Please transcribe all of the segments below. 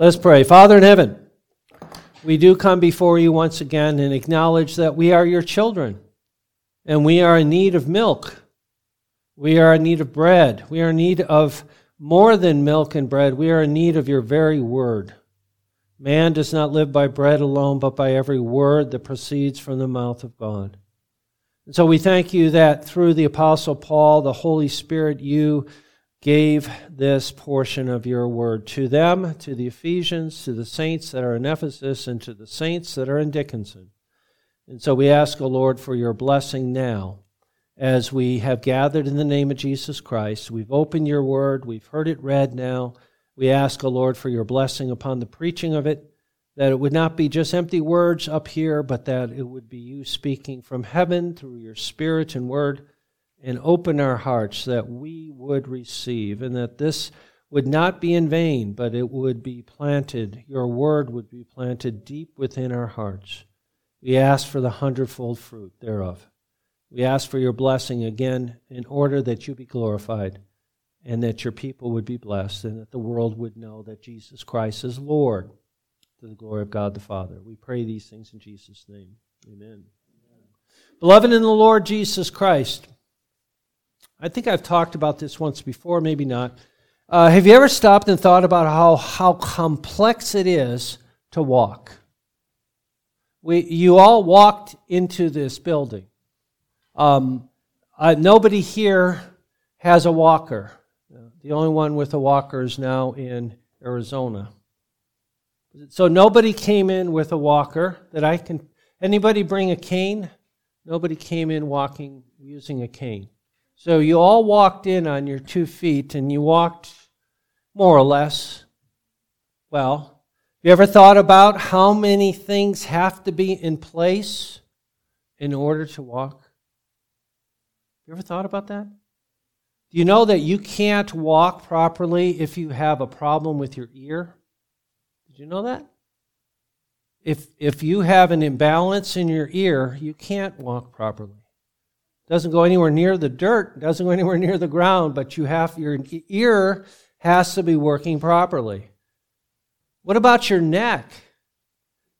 Let's pray. Father in heaven, we do come before you once again and acknowledge that we are your children and we are in need of milk. We are in need of bread. We are in need of more than milk and bread. We are in need of your very word. Man does not live by bread alone, but by every word that proceeds from the mouth of God. And so we thank you that through the Apostle Paul, the Holy Spirit, you gave this portion of your word to them, to the Ephesians, to the saints that are in Ephesus, and to the saints that are in Dickinson. And so we ask, O oh Lord, for your blessing now as we have gathered in the name of Jesus Christ. We've opened your word, we've heard it read now. We ask, O oh Lord, for your blessing upon the preaching of it, that it would not be just empty words up here, but that it would be you speaking from heaven through your spirit and word and open our hearts that we would receive, and that this would not be in vain, but it would be planted, your word would be planted deep within our hearts. We ask for the hundredfold fruit thereof. We ask for your blessing again in order that you be glorified and that your people would be blessed and that the world would know that Jesus Christ is Lord to the glory of God the Father. We pray these things in Jesus' name. Amen. Amen. Beloved in the Lord Jesus Christ, I think I've talked about this once before, maybe not. Uh, have you ever stopped and thought about how, how complex it is to walk? We, you all walked into this building. Um, uh, nobody here has a walker. The only one with a walker is now in Arizona. So nobody came in with a walker that I can. Anybody bring a cane? Nobody came in walking using a cane. So you all walked in on your two feet and you walked more or less well. Have You ever thought about how many things have to be in place in order to walk? You ever thought about that? Do you know that you can't walk properly if you have a problem with your ear? Did you know that? If, if you have an imbalance in your ear, you can't walk properly doesn't go anywhere near the dirt, doesn't go anywhere near the ground, but you have your ear has to be working properly. What about your neck?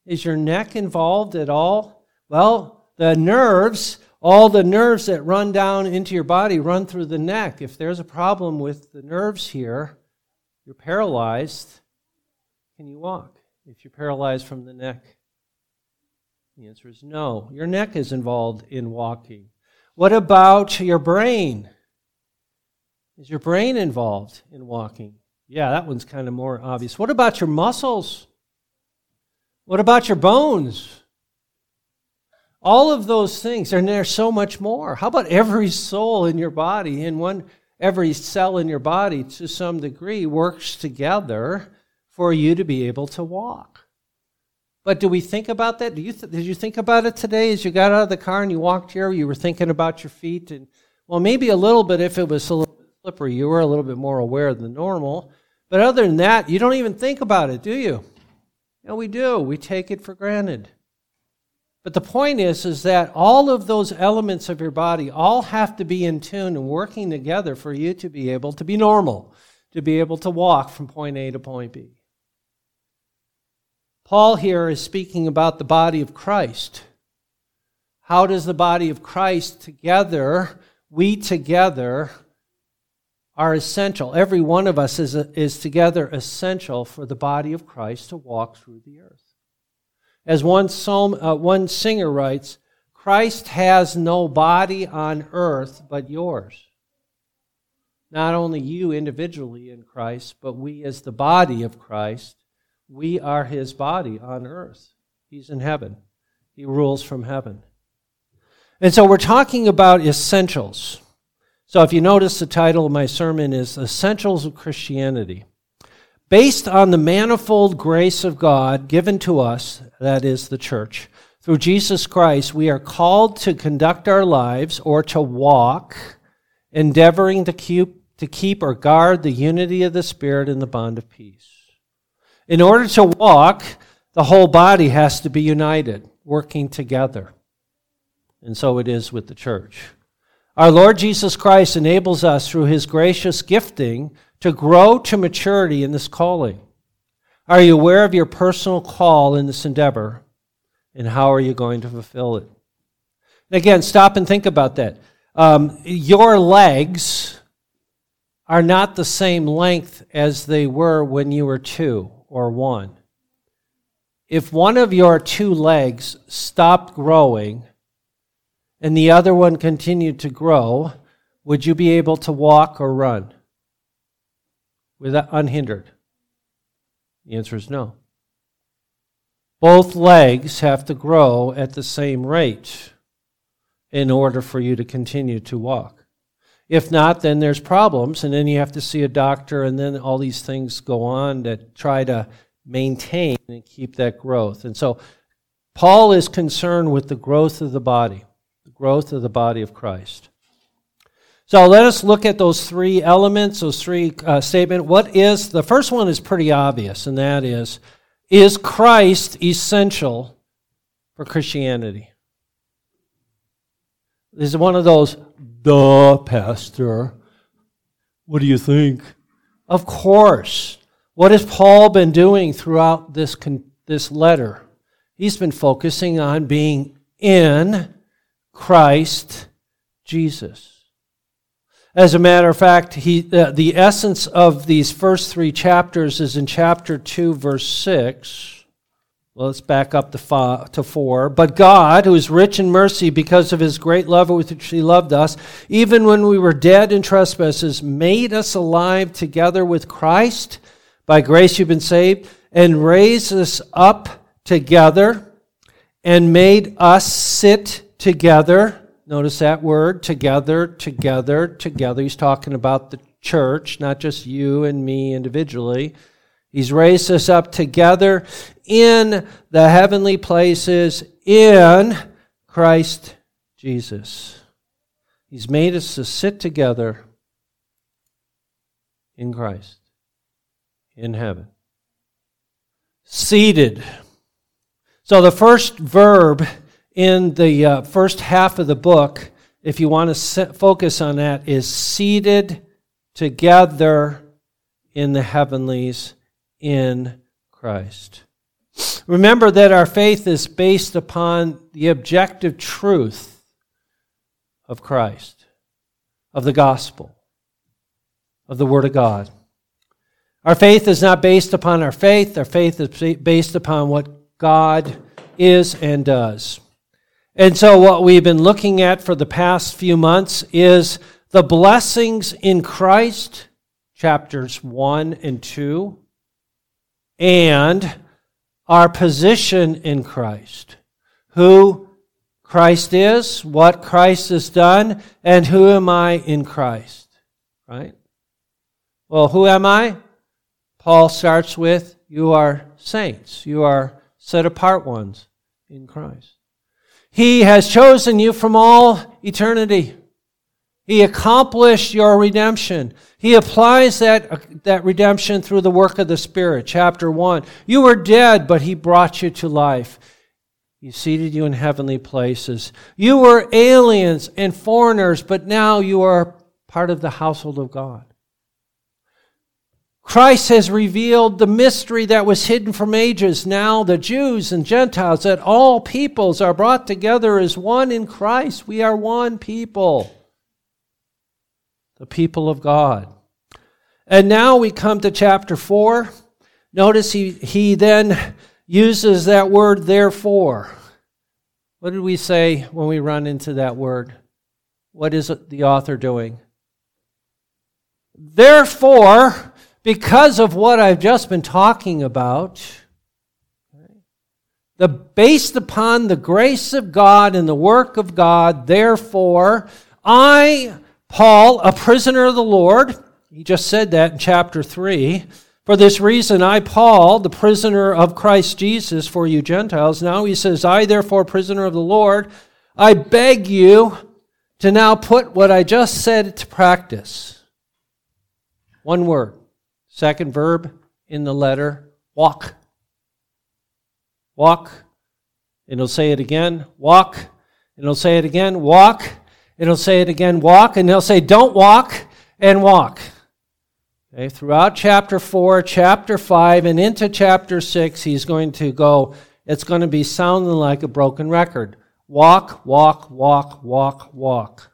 Is your neck involved at all? Well, the nerves, all the nerves that run down into your body run through the neck. If there's a problem with the nerves here, you're paralyzed. Can you walk if you're paralyzed from the neck? The answer is no. Your neck is involved in walking. What about your brain? Is your brain involved in walking? Yeah, that one's kind of more obvious. What about your muscles? What about your bones? All of those things, and there's so much more. How about every soul in your body, in one every cell in your body to some degree works together for you to be able to walk? But do we think about that? Do you th- did you think about it today as you got out of the car and you walked here? You were thinking about your feet, and well, maybe a little bit if it was a little slippery. You were a little bit more aware than normal. But other than that, you don't even think about it, do you? No, we do. We take it for granted. But the point is, is that all of those elements of your body all have to be in tune and working together for you to be able to be normal, to be able to walk from point A to point B. Paul here is speaking about the body of Christ. How does the body of Christ together, we together, are essential. Every one of us is, is together essential for the body of Christ to walk through the earth. As one, psalm, uh, one singer writes, Christ has no body on earth but yours. Not only you individually in Christ, but we as the body of Christ we are his body on earth. He's in heaven, he rules from heaven. And so we're talking about essentials. So if you notice, the title of my sermon is Essentials of Christianity. Based on the manifold grace of God given to us, that is the church, through Jesus Christ, we are called to conduct our lives or to walk, endeavoring to keep, to keep or guard the unity of the Spirit in the bond of peace. In order to walk, the whole body has to be united, working together. And so it is with the church. Our Lord Jesus Christ enables us through his gracious gifting to grow to maturity in this calling. Are you aware of your personal call in this endeavor? And how are you going to fulfill it? Again, stop and think about that. Um, your legs are not the same length as they were when you were two or one. If one of your two legs stopped growing and the other one continued to grow, would you be able to walk or run without uh, unhindered? The answer is no. Both legs have to grow at the same rate in order for you to continue to walk. If not, then there's problems, and then you have to see a doctor, and then all these things go on that try to maintain and keep that growth. And so Paul is concerned with the growth of the body, the growth of the body of Christ. So let us look at those three elements, those three uh, statements. What is the first one is pretty obvious, and that is is Christ essential for Christianity? This is one of those, duh, Pastor. What do you think? Of course. What has Paul been doing throughout this, this letter? He's been focusing on being in Christ Jesus. As a matter of fact, he, uh, the essence of these first three chapters is in chapter 2, verse 6. Well, let's back up to, five, to 4. But God, who is rich in mercy because of his great love with which he loved us, even when we were dead in trespasses, made us alive together with Christ. By grace you've been saved, and raised us up together, and made us sit together Notice that word, together, together, together. He's talking about the church, not just you and me individually. He's raised us up together in the heavenly places in Christ Jesus. He's made us to sit together in Christ, in heaven. Seated. So the first verb in the uh, first half of the book, if you want to focus on that, is seated together in the heavenlies in Christ. Remember that our faith is based upon the objective truth of Christ, of the gospel, of the Word of God. Our faith is not based upon our faith, our faith is based upon what God is and does. And so, what we've been looking at for the past few months is the blessings in Christ, chapters 1 and 2, and our position in Christ. Who Christ is, what Christ has done, and who am I in Christ? Right? Well, who am I? Paul starts with you are saints, you are set apart ones in Christ. He has chosen you from all eternity. He accomplished your redemption. He applies that, uh, that redemption through the work of the Spirit. Chapter 1. You were dead, but He brought you to life. He seated you in heavenly places. You were aliens and foreigners, but now you are part of the household of God. Christ has revealed the mystery that was hidden from ages. Now, the Jews and Gentiles, that all peoples are brought together as one in Christ. We are one people, the people of God. And now we come to chapter 4. Notice he, he then uses that word, therefore. What did we say when we run into that word? What is the author doing? Therefore, because of what I've just been talking about, the based upon the grace of God and the work of God, therefore, I, Paul, a prisoner of the Lord, he just said that in chapter 3. For this reason, I, Paul, the prisoner of Christ Jesus for you Gentiles, now he says, I, therefore, prisoner of the Lord, I beg you to now put what I just said to practice. One word Second verb in the letter, walk. Walk. And he'll say it again, walk. And he'll say it again, walk. He'll say it again, walk. And they'll say, don't walk and walk. Okay, throughout chapter 4, chapter 5, and into chapter 6, he's going to go, it's going to be sounding like a broken record. Walk, walk, walk, walk, walk.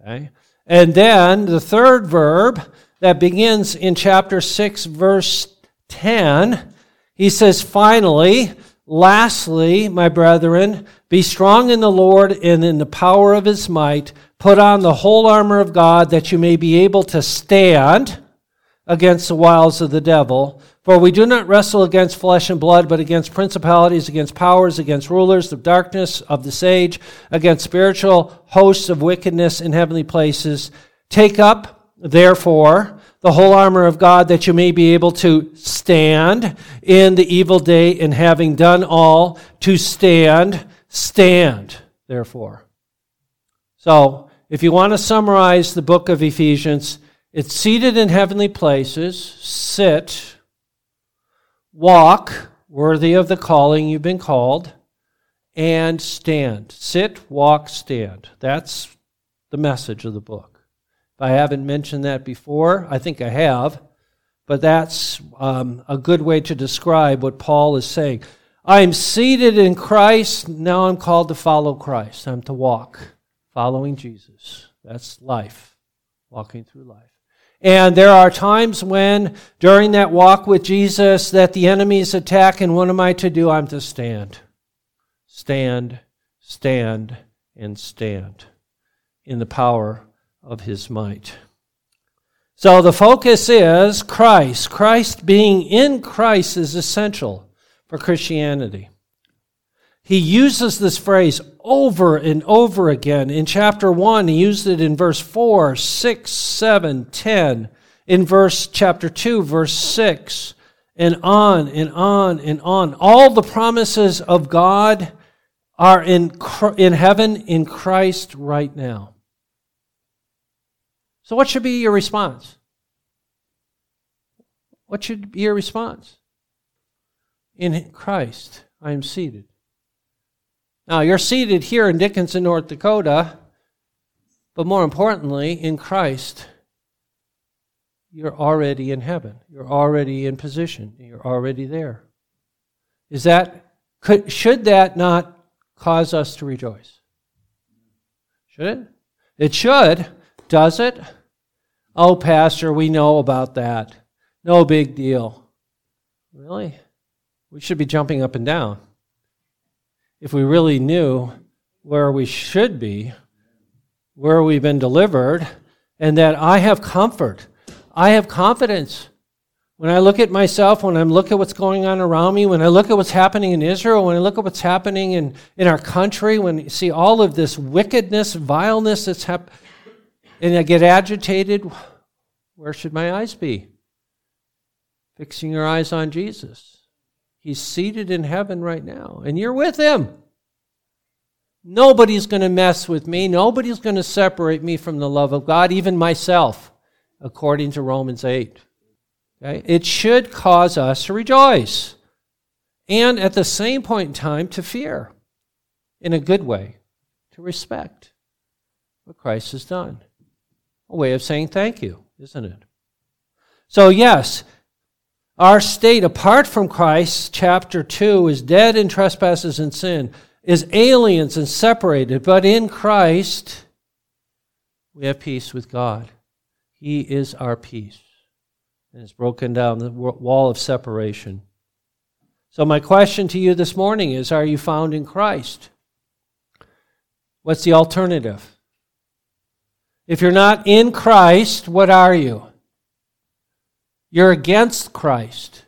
Okay? And then the third verb that begins in chapter 6, verse 10, he says, finally, lastly, my brethren, be strong in the Lord and in the power of his might. Put on the whole armor of God that you may be able to stand against the wiles of the devil. For we do not wrestle against flesh and blood, but against principalities, against powers, against rulers of darkness of this age, against spiritual hosts of wickedness in heavenly places. Take up, therefore, the whole armor of God that you may be able to stand in the evil day, and having done all, to stand, stand, therefore. So, if you want to summarize the book of Ephesians, it's seated in heavenly places, sit, walk, worthy of the calling you've been called, and stand. Sit, walk, stand. That's the message of the book. I haven't mentioned that before, I think I have, but that's um, a good way to describe what Paul is saying. I'm seated in Christ, now I'm called to follow Christ. I'm to walk, following Jesus. That's life, walking through life. And there are times when, during that walk with Jesus, that the enemies attack, and what am I to do? I'm to stand. Stand, stand, and stand in the power of his might. So the focus is Christ. Christ being in Christ is essential for Christianity. He uses this phrase over and over again. In chapter 1, he used it in verse 4, 6, 7, 10. In verse chapter 2, verse 6, and on and on and on. All the promises of God are in, in heaven in Christ right now. So, what should be your response? What should be your response? In Christ, I am seated. Now, you're seated here in Dickinson, North Dakota, but more importantly, in Christ, you're already in heaven. You're already in position. You're already there. Is that, could, should that not cause us to rejoice? Should it? It should. Does it? Oh, Pastor, we know about that. No big deal. Really? We should be jumping up and down if we really knew where we should be, where we've been delivered, and that I have comfort, I have confidence. When I look at myself, when I look at what's going on around me, when I look at what's happening in Israel, when I look at what's happening in, in our country, when you see all of this wickedness, vileness that's happening, and I get agitated, where should my eyes be? Fixing your eyes on Jesus. He's seated in heaven right now, and you're with him. Nobody's going to mess with me. Nobody's going to separate me from the love of God, even myself, according to Romans 8. Okay? It should cause us to rejoice and at the same point in time to fear in a good way, to respect what Christ has done. A way of saying thank you, isn't it? So, yes, our state apart from Christ, chapter 2, is dead in trespasses and sin, is aliens and separated, but in Christ, we have peace with God. He is our peace and has broken down the wall of separation. So, my question to you this morning is Are you found in Christ? What's the alternative? If you're not in Christ, what are you? You're against Christ.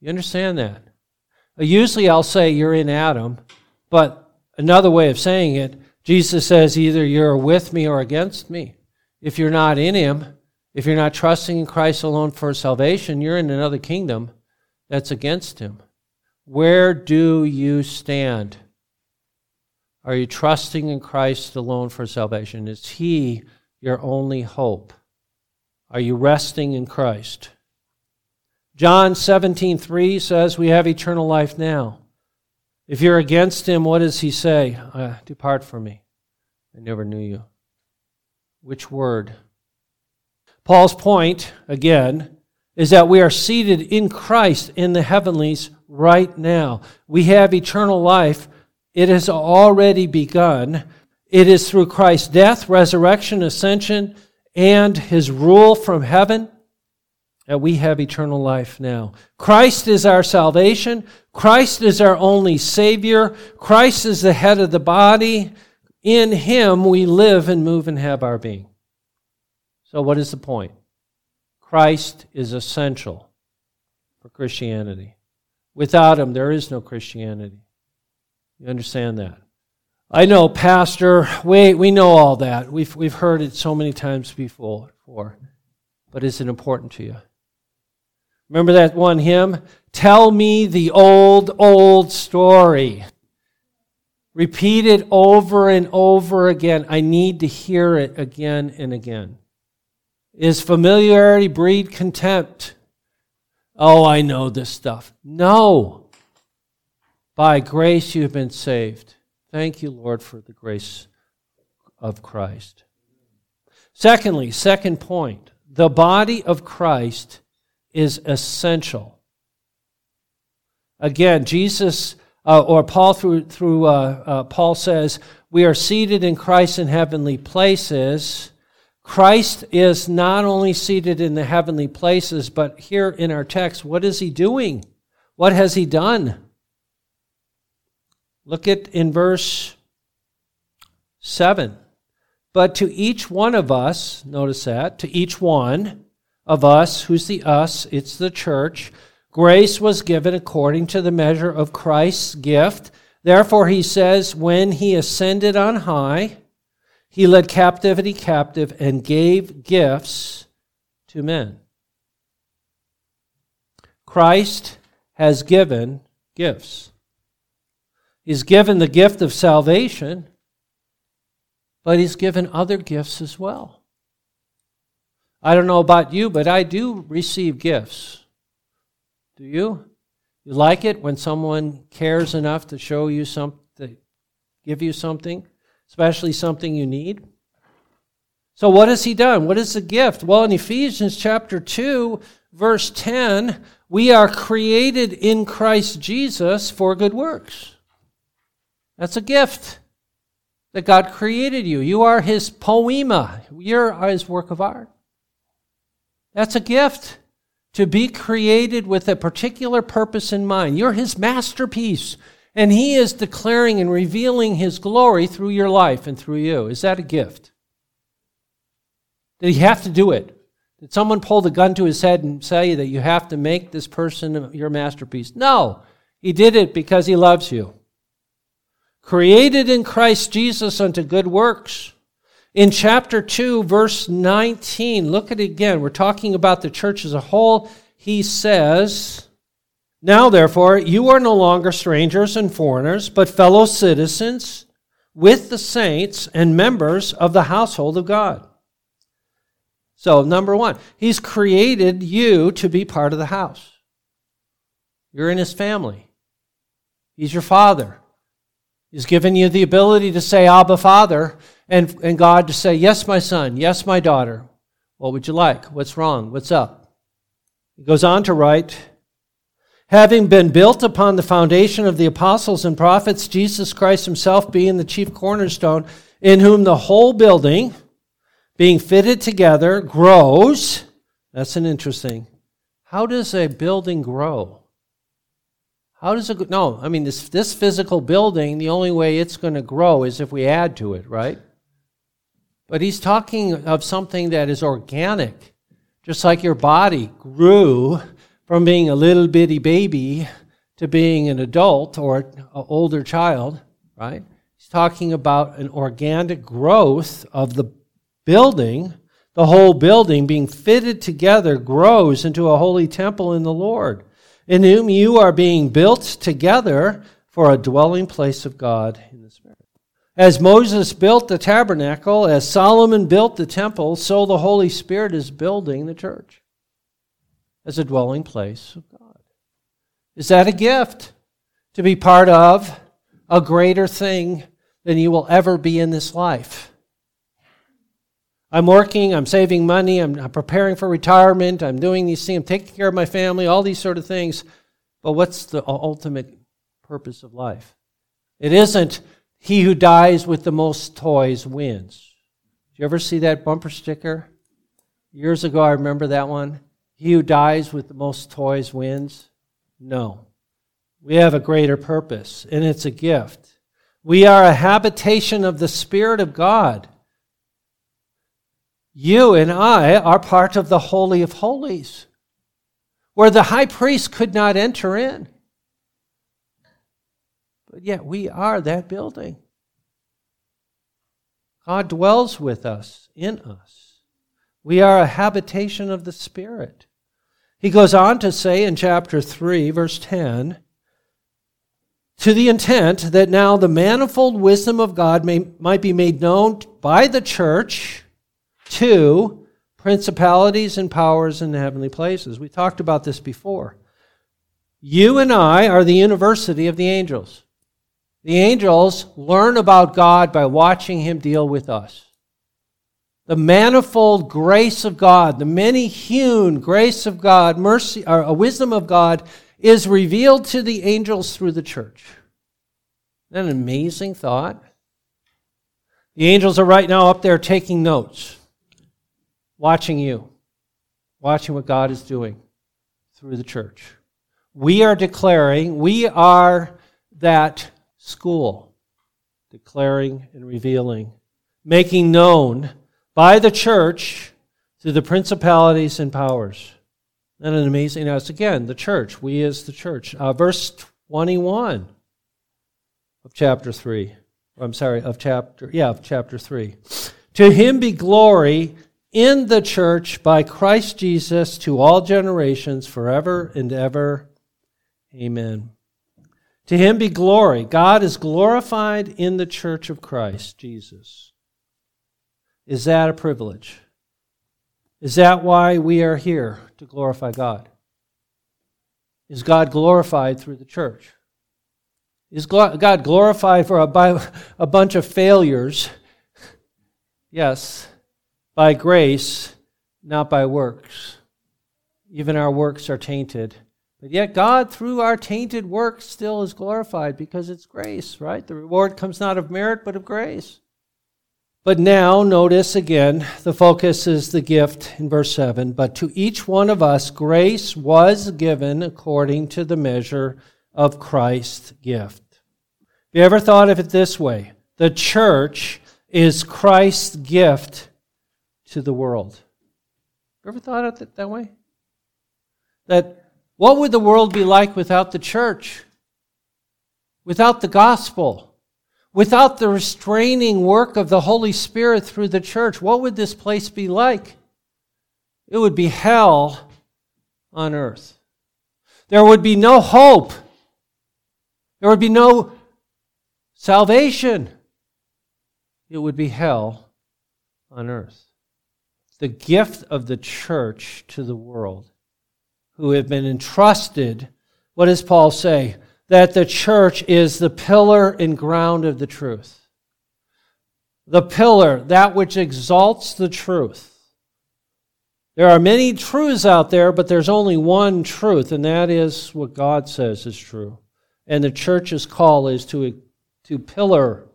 You understand that? Uh, usually I'll say you're in Adam, but another way of saying it, Jesus says either you're with me or against me. If you're not in Him, if you're not trusting in Christ alone for salvation, you're in another kingdom that's against Him. Where do you stand? Are you trusting in Christ alone for salvation? Is He your only hope? Are you resting in Christ? John 17:3 says we have eternal life now. If you're against him, what does he say? Uh, Depart from me. I never knew you. Which word? Paul's point, again, is that we are seated in Christ in the heavenlies right now. We have eternal life. It has already begun. It is through Christ's death, resurrection, ascension, and his rule from heaven that we have eternal life now. Christ is our salvation. Christ is our only Savior. Christ is the head of the body. In him we live and move and have our being. So, what is the point? Christ is essential for Christianity. Without him, there is no Christianity. You understand that? I know, Pastor, we, we know all that. We've, we've heard it so many times before, but is it important to you? Remember that one hymn? Tell me the old, old story. Repeat it over and over again. I need to hear it again and again. Is familiarity breed contempt? Oh, I know this stuff. No. By grace you've been saved. Thank you, Lord, for the grace of Christ. Secondly, second point, the body of Christ is essential. Again, Jesus uh, or Paul through through uh, uh, Paul says we are seated in Christ in heavenly places. Christ is not only seated in the heavenly places, but here in our text, what is he doing? What has he done? Look at in verse 7. But to each one of us, notice that, to each one, of us. Who's the us? It's the church. Grace was given according to the measure of Christ's gift. Therefore, he says, when he ascended on high, he led captivity captive and gave gifts to men. Christ has given gifts. He's given the gift of salvation, but he's given other gifts as well. I don't know about you, but I do receive gifts. Do you? You like it when someone cares enough to show you something, to give you something, especially something you need? So, what has he done? What is the gift? Well, in Ephesians chapter 2, verse 10, we are created in Christ Jesus for good works. That's a gift that God created you. You are his poiema, you're his work of art. That's a gift to be created with a particular purpose in mind. You're His masterpiece, and He is declaring and revealing His glory through your life and through you. Is that a gift? Did He have to do it? Did someone pull the gun to his head and say that you have to make this person your masterpiece? No. He did it because He loves you. Created in Christ Jesus unto good works in chapter 2, verse 19, look at it again. We're talking about the church as a whole. He says, Now therefore, you are no longer strangers and foreigners, but fellow citizens with the saints and members of the household of God. So, number one, He's created you to be part of the house. You're in His family, He's your Father. He's given you the ability to say, Abba, Father and, and God to say, Yes, my son, yes, my daughter. What would you like? What's wrong? What's up? He goes on to write, Having been built upon the foundation of the apostles and prophets, Jesus Christ himself being the chief cornerstone, in whom the whole building, being fitted together, grows. That's an interesting. How does a building grow? How does it? Go? No, I mean this this physical building. The only way it's going to grow is if we add to it, right? But he's talking of something that is organic, just like your body grew from being a little bitty baby to being an adult or an older child, right? He's talking about an organic growth of the building. The whole building being fitted together grows into a holy temple in the Lord, in whom you are being built together for a dwelling place of God in the Spirit. As Moses built the tabernacle, as Solomon built the temple, so the Holy Spirit is building the church as a dwelling place of God. Is that a gift to be part of a greater thing than you will ever be in this life? I'm working, I'm saving money, I'm, I'm preparing for retirement, I'm doing these things, I'm taking care of my family, all these sort of things. But what's the ultimate purpose of life? It isn't he who dies with the most toys wins. Did you ever see that bumper sticker? Years ago, I remember that one. He who dies with the most toys wins. No. We have a greater purpose, and it's a gift. We are a habitation of the Spirit of God. You and I are part of the Holy of Holies, where the high priest could not enter in. But yet we are that building. God dwells with us, in us. We are a habitation of the Spirit. He goes on to say in chapter 3, verse 10 to the intent that now the manifold wisdom of God may, might be made known by the church to principalities and powers in the heavenly places. We talked about this before. You and I are the university of the angels. The angels learn about God by watching Him deal with us. The manifold grace of God, the many hewn grace of God, mercy, or a wisdom of God is revealed to the angels through the church. Isn't that an amazing thought? The angels are right now up there taking notes, watching you, watching what God is doing through the church. We are declaring, we are that school, declaring and revealing, making known by the church to the principalities and powers. And an amazing, now it's again the church, we as the church. Uh, verse 21 of chapter 3. I'm sorry, of chapter, yeah, of chapter 3. To him be glory in the church by Christ Jesus to all generations, forever and ever. Amen. To him be glory. God is glorified in the church of Christ Jesus. Is that a privilege? Is that why we are here to glorify God? Is God glorified through the church? Is God glorified for a, bunch of failures? Yes, by grace, not by works. Even our works are tainted. But yet, God, through our tainted works, still is glorified because it's grace, right? The reward comes not of merit, but of grace. But now, notice again, the focus is the gift in verse 7. But to each one of us, grace was given according to the measure of Christ's gift. Have you ever thought of it this way? The church is Christ's gift to the world. Ever thought of it that way? That what would the world be like without the church? Without the gospel? Without the restraining work of the Holy Spirit through the church? What would this place be like? It would be hell on earth. There would be no hope. There would be no salvation. It would be hell on earth. The gift of the church to the world who have been entrusted, what does Paul say? That the church is the pillar and ground of the truth. The pillar, that which exalts the truth. There are many truths out there, but there's only one truth, and that is what God says is true. And the church's call is to, to pillar,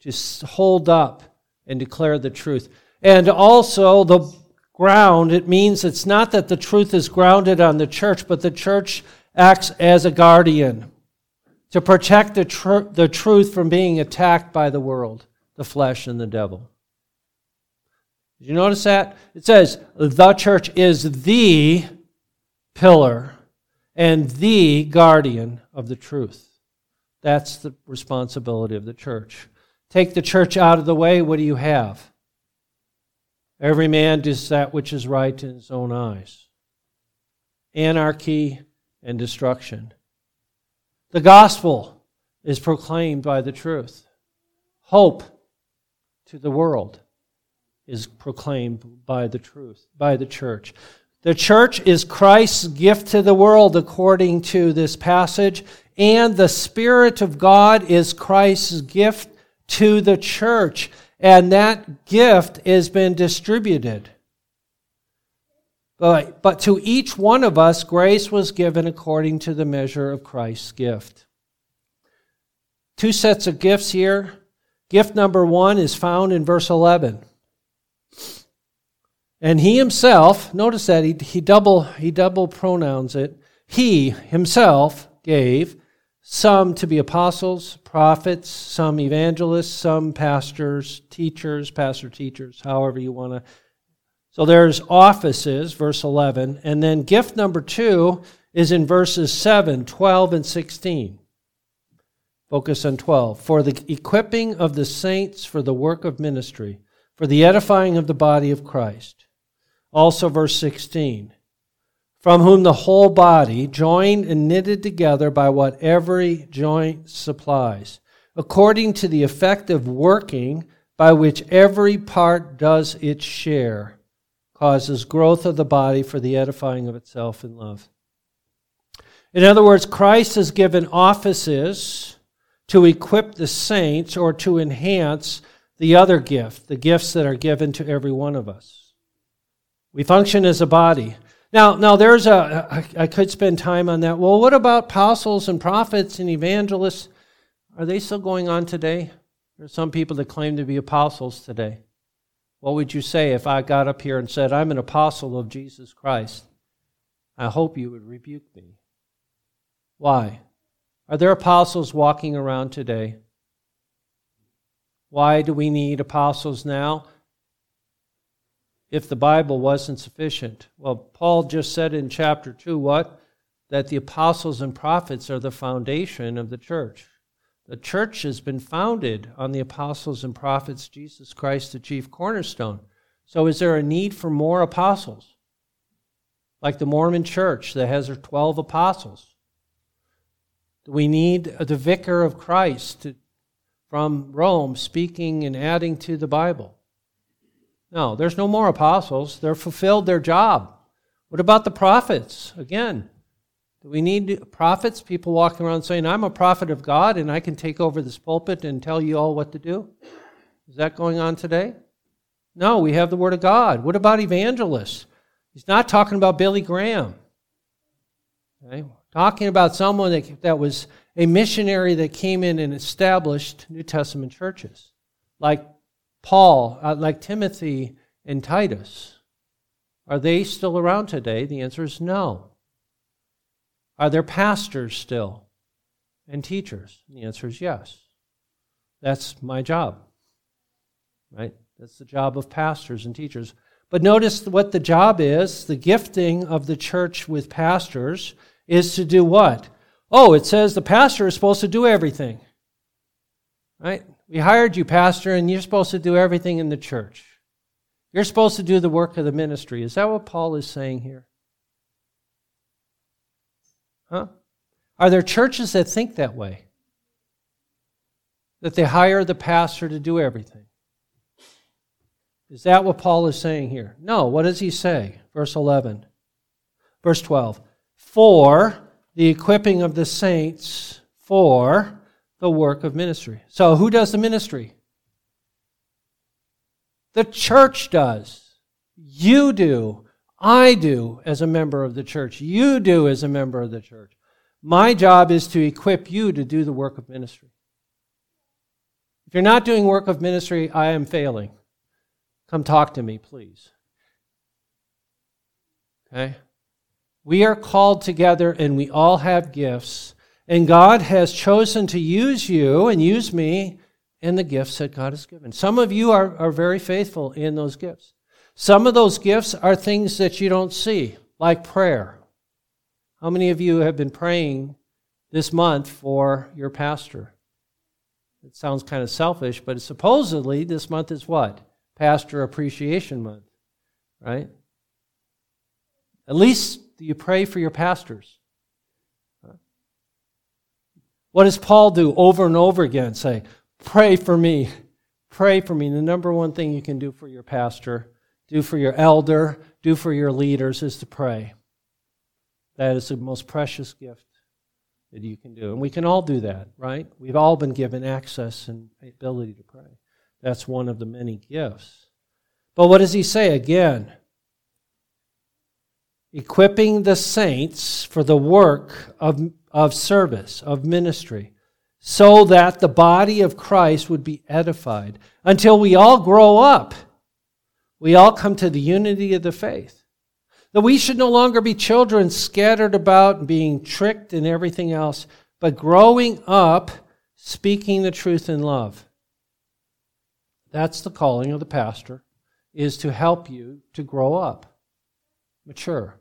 to hold up and declare the truth. And also, the ground, it means it's not that the truth is grounded on the church, but the church acts as a guardian to protect the, tr- the truth from being attacked by the world, the flesh, and the devil. Did you notice that? It says the church is the pillar and the guardian of the truth. That's the responsibility of the church. Take the church out of the way, what do you have? Every man does that which is right in his own eyes. Anarchy and destruction. The gospel is proclaimed by the truth. Hope to the world is proclaimed by the truth, by the church. The church is Christ's gift to the world, according to this passage, and the Spirit of God is Christ's gift to the church. And that gift has been distributed. But, but to each one of us, grace was given according to the measure of Christ's gift. Two sets of gifts here. Gift number one is found in verse 11. And he himself, notice that he, he, double, he double pronouns it. He himself gave some to be apostles, prophets, some evangelists, some pastors, teachers, pastor teachers, however you want to. So there's offices, verse 11. And then gift number two is in verses 7, 12, and 16. Focus on 12. For the equipping of the saints for the work of ministry, for the edifying of the body of Christ. Also, verse 16 from whom the whole body, joined and knitted together by what every joint supplies, according to the effective working by which every part does its share, causes growth of the body for the edifying of itself in love. In other words, Christ has given offices to equip the saints or to enhance the other gift, the gifts that are given to every one of us. We function as a body. Now, now there's a, I could spend time on that. Well, what about apostles and prophets and evangelists? Are they still going on today? There are some people that claim to be apostles today. What would you say if I got up here and said, I'm an apostle of Jesus Christ? I hope you would rebuke me. Why? Are there apostles walking around today? Why do we need apostles now? If the Bible wasn't sufficient? Well, Paul just said in chapter 2 what? That the apostles and prophets are the foundation of the church. The church has been founded on the apostles and prophets, Jesus Christ, the chief cornerstone. So, is there a need for more apostles? Like the Mormon church that has their 12 apostles. Do we need the vicar of Christ to, from Rome speaking and adding to the Bible? No, there's no more apostles. They're fulfilled their job. What about the prophets? Again, do we need prophets? People walking around saying, I'm a prophet of God and I can take over this pulpit and tell you all what to do? Is that going on today? No, we have the Word of God. What about evangelists? He's not talking about Billy Graham. Okay? Talking about someone that, that was a missionary that came in and established New Testament churches, like Paul, uh, like Timothy and Titus, are they still around today? The answer is no. Are there pastors still and teachers? The answer is yes. That's my job, right? That's the job of pastors and teachers. But notice what the job is the gifting of the church with pastors is to do what? Oh, it says the pastor is supposed to do everything. Right? We hired you, Pastor, and you're supposed to do everything in the church. You're supposed to do the work of the ministry. Is that what Paul is saying here? Huh? Are there churches that think that way? That they hire the pastor to do everything? Is that what Paul is saying here? No. What does he say? Verse 11. Verse 12. For the equipping of the saints for the work of ministry. So, who does the ministry? The church does. You do. I do as a member of the church. You do as a member of the church. My job is to equip you to do the work of ministry. If you're not doing work of ministry, I am failing. Come talk to me, please. Okay? We are called together and we all have gifts and God has chosen to use you and use me in the gifts that God has given. Some of you are, are very faithful in those gifts. Some of those gifts are things that you don't see, like prayer. How many of you have been praying this month for your pastor? It sounds kind of selfish, but supposedly this month is what? Pastor Appreciation Month, right? At least you pray for your pastors. What does Paul do over and over again? Say, pray for me. Pray for me. The number one thing you can do for your pastor, do for your elder, do for your leaders is to pray. That is the most precious gift that you can do. And we can all do that, right? We've all been given access and ability to pray. That's one of the many gifts. But what does he say again? Equipping the saints for the work of, of service, of ministry, so that the body of Christ would be edified until we all grow up. We all come to the unity of the faith. That we should no longer be children scattered about and being tricked and everything else, but growing up, speaking the truth in love. That's the calling of the pastor, is to help you to grow up, mature.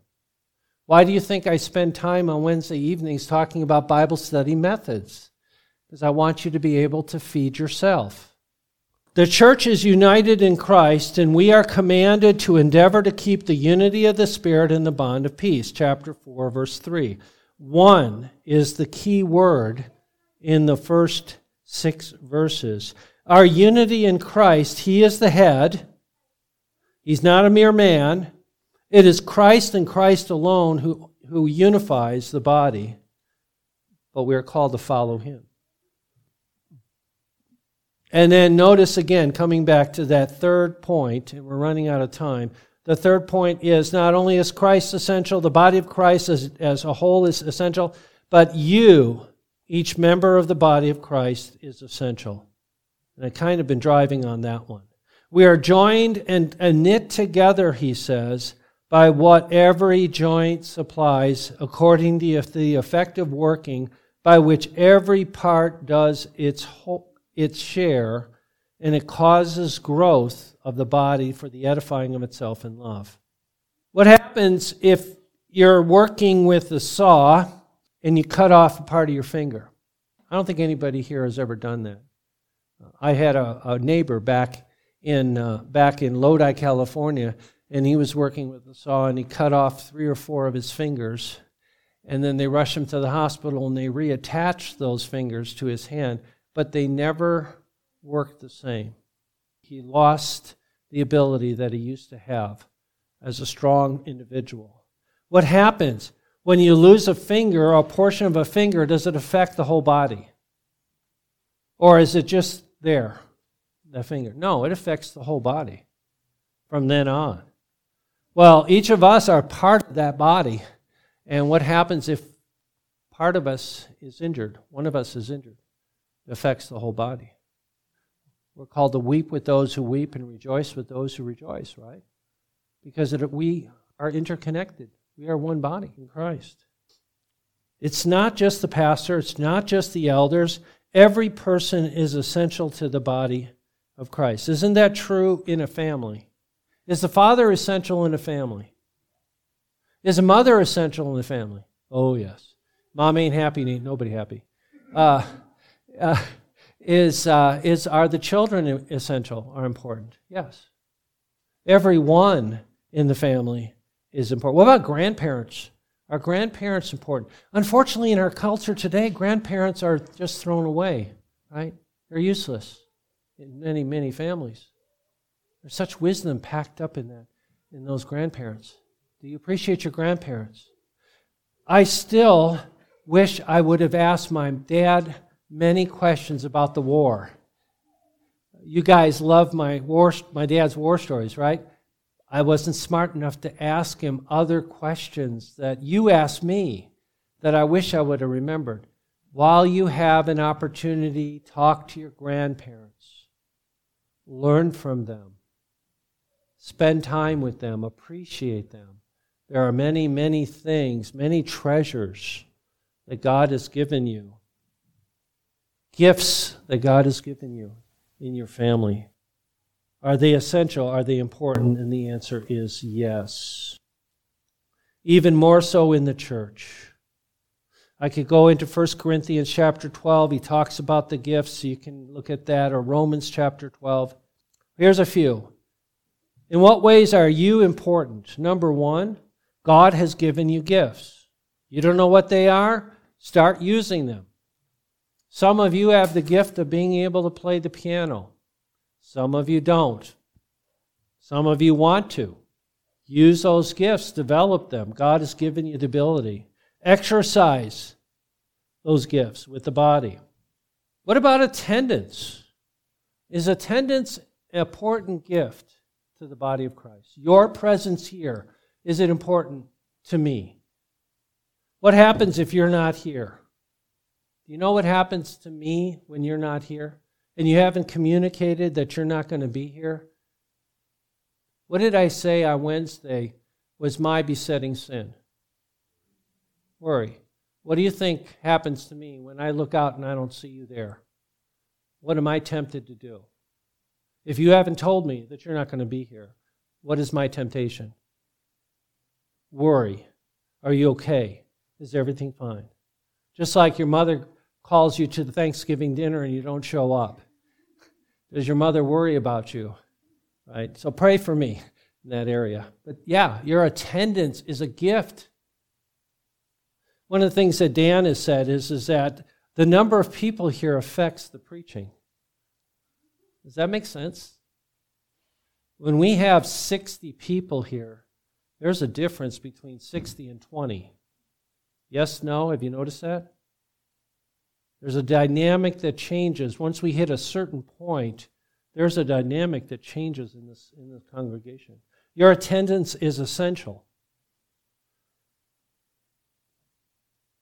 Why do you think I spend time on Wednesday evenings talking about Bible study methods? Because I want you to be able to feed yourself. The church is united in Christ, and we are commanded to endeavor to keep the unity of the Spirit in the bond of peace. Chapter 4, verse 3. One is the key word in the first six verses. Our unity in Christ, He is the head. He's not a mere man. It is Christ and Christ alone who, who unifies the body, but we are called to follow Him. And then notice again, coming back to that third point, and we're running out of time. The third point is not only is Christ essential, the body of Christ as, as a whole is essential, but you, each member of the body of Christ, is essential. And I've kind of been driving on that one. We are joined and, and knit together, he says, by what every joint supplies, according to the effective working by which every part does its whole its share, and it causes growth of the body for the edifying of itself in love. What happens if you're working with a saw and you cut off a part of your finger? I don't think anybody here has ever done that. I had a, a neighbor back in uh, back in Lodi, California, and he was working with a saw and he cut off three or four of his fingers, and then they rushed him to the hospital and they reattached those fingers to his hand but they never worked the same. He lost the ability that he used to have as a strong individual. What happens when you lose a finger or a portion of a finger? Does it affect the whole body? Or is it just there, the finger? No, it affects the whole body from then on. Well, each of us are part of that body. And what happens if part of us is injured? One of us is injured It affects the whole body. We're called to weep with those who weep and rejoice with those who rejoice, right? Because it, we are interconnected. We are one body in Christ. It's not just the pastor, it's not just the elders. Every person is essential to the body of Christ. Isn't that true in a family? Is the father essential in a family? Is a mother essential in the family? Oh, yes. Mom ain't happy, ain't nobody happy. Uh, uh, is, uh, is are the children essential or important? Yes. Everyone in the family is important. What about grandparents? Are grandparents important? Unfortunately, in our culture today, grandparents are just thrown away, right? They're useless in many, many families. There's such wisdom packed up in that, in those grandparents. Do you appreciate your grandparents? I still wish I would have asked my dad many questions about the war. You guys love my war, my dad's war stories, right? I wasn't smart enough to ask him other questions that you asked me that I wish I would have remembered. While you have an opportunity, talk to your grandparents. Learn from them. Spend time with them. Appreciate them. There are many, many things, many treasures that God has given you gifts that God has given you in your family. Are they essential? Are they important? And the answer is yes. Even more so in the church. I could go into 1 Corinthians chapter 12. He talks about the gifts, you can look at that, or Romans chapter 12. Here's a few. In what ways are you important? Number one, God has given you gifts. You don't know what they are? Start using them. Some of you have the gift of being able to play the piano. Some of you don't. Some of you want to. Use those gifts, develop them. God has given you the ability. Exercise those gifts with the body. What about attendance? Is attendance an important gift to the body of Christ? Your presence here, is it important to me? What happens if you're not here? Do you know what happens to me when you're not here? And you haven't communicated that you're not going to be here? What did I say on Wednesday was my besetting sin? Worry. What do you think happens to me when I look out and I don't see you there? What am I tempted to do? If you haven't told me that you're not going to be here, what is my temptation? Worry. Are you okay? Is everything fine? Just like your mother calls you to the Thanksgiving dinner and you don't show up. Does your mother worry about you? Right? So pray for me in that area. But yeah, your attendance is a gift. One of the things that Dan has said is, is that the number of people here affects the preaching. Does that make sense? When we have 60 people here, there's a difference between 60 and 20. Yes, no? Have you noticed that? There's a dynamic that changes. Once we hit a certain point, there's a dynamic that changes in this, in this congregation. Your attendance is essential.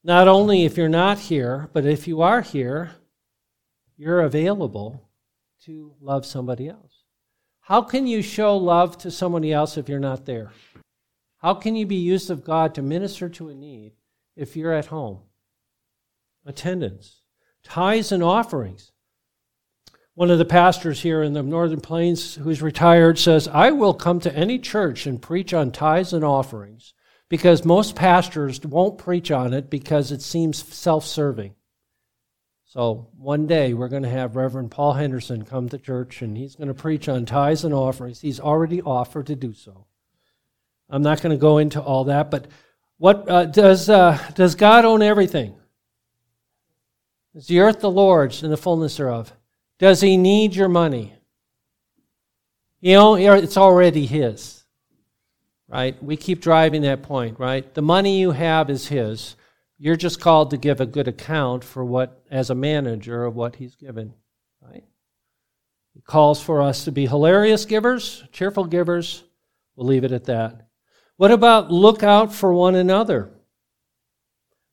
Not only if you're not here, but if you are here, you're available to love somebody else. How can you show love to somebody else if you're not there? How can you be used of God to minister to a need if you're at home? Attendance, tithes and offerings. One of the pastors here in the Northern Plains who's retired says, I will come to any church and preach on tithes and offerings because most pastors won't preach on it because it seems self serving. So one day we're going to have Reverend Paul Henderson come to church and he's going to preach on tithes and offerings. He's already offered to do so. I'm not going to go into all that, but what uh, does uh, does God own everything? Is the earth the Lord's and the fullness thereof? Does he need your money? You know, it's already his. Right? We keep driving that point, right? The money you have is his. You're just called to give a good account for what, as a manager, of what he's given. Right? He calls for us to be hilarious givers, cheerful givers. We'll leave it at that. What about look out for one another?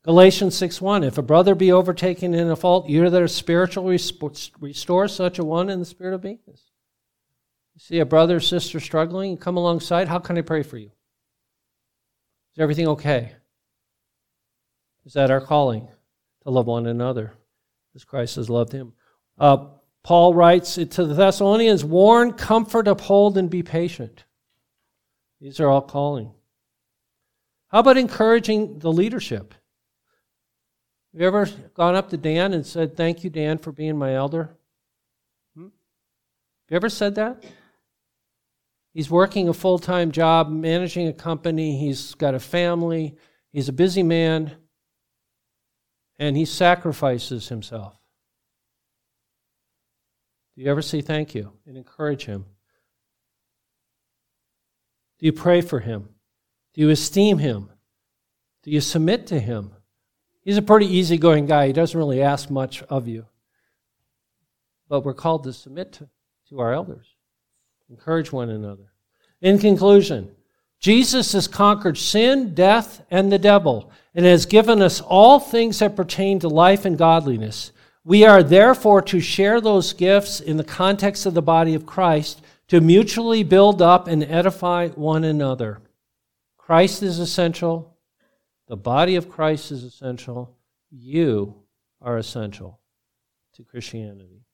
Galatians 6:1 If a brother be overtaken in a fault, you that are spiritual restore such a one in the spirit of meekness. You see a brother or sister struggling, come alongside. How can I pray for you? Is everything okay? Is that our calling to love one another as Christ has loved him? Uh, Paul writes to the Thessalonians warn, comfort, uphold, and be patient. These are all calling. How about encouraging the leadership? Have you ever gone up to Dan and said, Thank you, Dan, for being my elder? Hmm? Have you ever said that? He's working a full time job, managing a company, he's got a family, he's a busy man, and he sacrifices himself. Do you ever say thank you and encourage him? Do you pray for him? Do you esteem him? Do you submit to him? He's a pretty easygoing guy. He doesn't really ask much of you. But we're called to submit to, to our elders, encourage one another. In conclusion, Jesus has conquered sin, death, and the devil, and has given us all things that pertain to life and godliness. We are therefore to share those gifts in the context of the body of Christ to mutually build up and edify one another. Christ is essential, the body of Christ is essential. You are essential to Christianity.